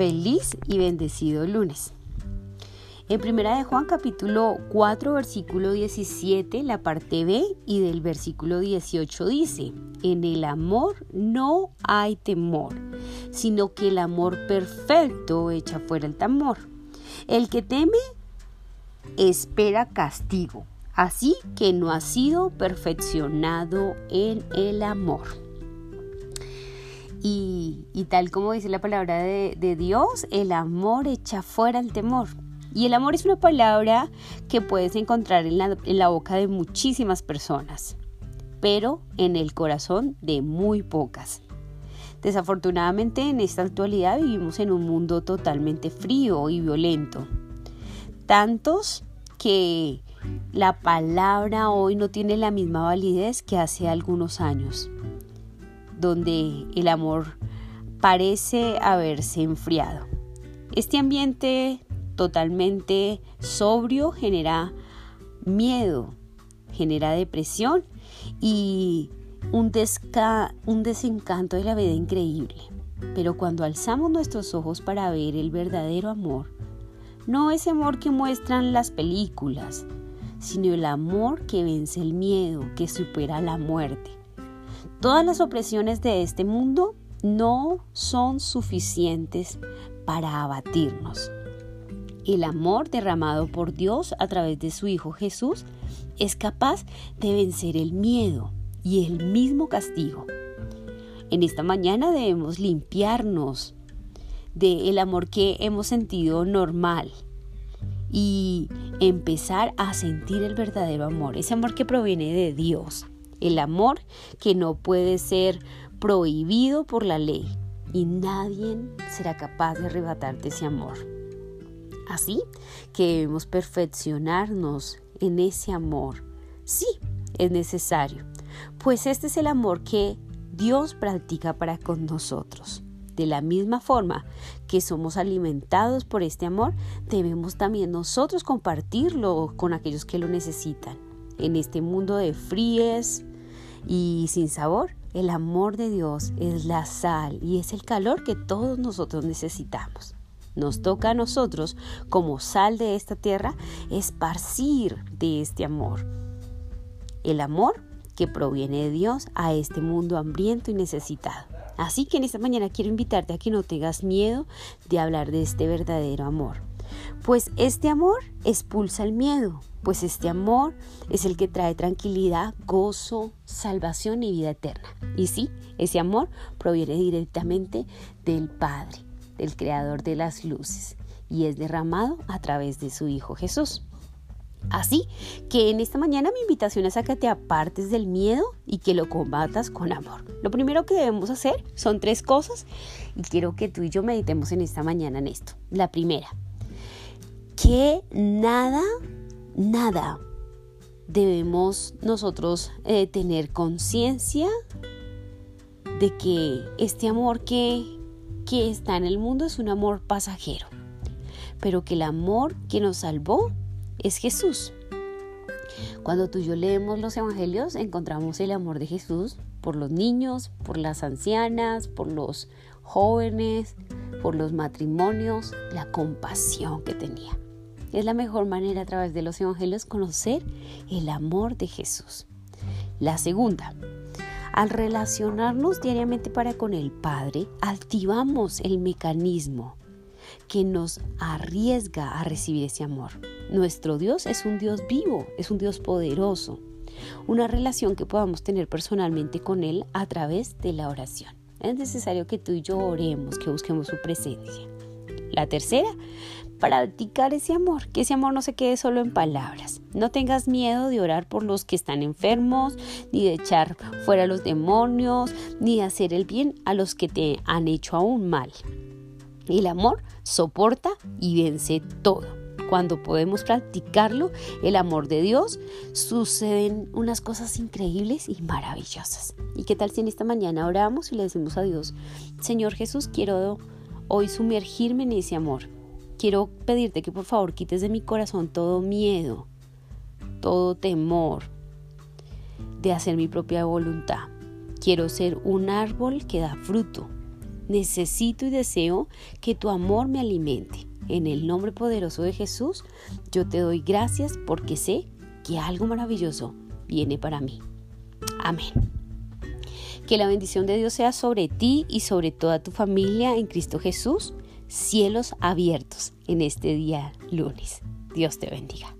Feliz y bendecido lunes. En primera de Juan capítulo 4 versículo 17, la parte B y del versículo 18 dice, en el amor no hay temor, sino que el amor perfecto echa fuera el temor. El que teme espera castigo, así que no ha sido perfeccionado en el amor. Y, tal como dice la palabra de, Dios, el amor echa fuera el temor. Y el amor es una palabra que puedes encontrar en la, boca de muchísimas personas, pero en el corazón de muy pocas. Desafortunadamente en esta actualidad vivimos en un mundo totalmente frío y violento. Tantos que la palabra hoy no tiene la misma validez que hace algunos años donde el amor parece haberse enfriado. Este ambiente totalmente sobrio genera miedo, genera depresión y un, un desencanto de la vida increíble. Pero cuando alzamos nuestros ojos para ver el verdadero amor, no ese amor que muestran las películas, sino el amor que vence el miedo, que supera la muerte, Todas las opresiones de este mundo no son suficientes para abatirnos. El amor derramado por Dios a través de su Hijo Jesús es capaz de vencer el miedo y el mismo castigo. En esta mañana debemos limpiarnos del amor que hemos sentido normal y empezar a sentir el verdadero amor, ese amor que proviene de Dios, el amor que no puede ser prohibido por la ley y nadie será capaz de arrebatarte ese amor. Así que debemos perfeccionarnos en ese amor. Sí, es necesario, pues este es el amor que Dios practica para con nosotros. De la misma forma que somos alimentados por este amor, debemos también nosotros compartirlo con aquellos que lo necesitan. En este mundo de fríes, y sin sabor. El amor de Dios es la sal y es el calor que todos nosotros necesitamos. Nos toca a nosotros, como sal de esta tierra, esparcir de este amor. El amor que proviene de Dios a este mundo hambriento y necesitado. Así que en esta mañana quiero invitarte a que no tengas miedo de hablar de este verdadero amor. Pues este amor expulsa el miedo, pues este amor es el que trae tranquilidad, gozo, salvación y vida eterna. Y sí, ese amor proviene directamente del Padre, del Creador de las luces, y es derramado a través de su Hijo Jesús. Así que en esta mañana mi invitación es a que te apartes del miedo y que lo combatas con amor. Lo primero que debemos hacer son tres cosas y quiero que tú y yo meditemos en esta mañana en esto. La primera, que nada nada. Debemos nosotros eh, tener conciencia de que este amor que, que está en el mundo es un amor pasajero, pero que el amor que nos salvó es Jesús. Cuando tú y yo leemos los evangelios, encontramos el amor de Jesús por los niños, por las ancianas, por los jóvenes, por los matrimonios, la compasión que tenía. Es la mejor manera a través de los evangelios conocer el amor de Jesús. La segunda, al relacionarnos diariamente para con el Padre, activamos el mecanismo que nos arriesga a recibir ese amor. Nuestro Dios es un Dios vivo, es un Dios poderoso, una relación que podamos tener personalmente con Él a través de la oración. Es necesario que tú y yo oremos, que busquemos su presencia. La tercera, practicar ese amor, que ese amor no se quede solo en palabras. No tengas miedo de orar por los que están enfermos, ni de echar fuera los demonios, ni de hacer el bien a los que te han hecho aún mal. El amor soporta y vence todo. Cuando podemos practicarlo, el amor de Dios, suceden unas cosas increíbles y maravillosas. ¿Y qué tal si en esta mañana oramos y le decimos a Dios, Señor Jesús, quiero hoy sumergirme en ese amor? quiero pedirte que por favor quites de mi corazón todo miedo, todo temor de hacer mi propia voluntad. Quiero ser un árbol que da fruto, Necesito y deseo que tu amor me alimente. En el nombre poderoso de Jesús, yo te doy gracias porque sé que algo maravilloso viene para mí. Amén. Que la bendición de Dios sea sobre ti y sobre toda tu familia en Cristo Jesús. Cielos abiertos en este día lunes. Dios te bendiga.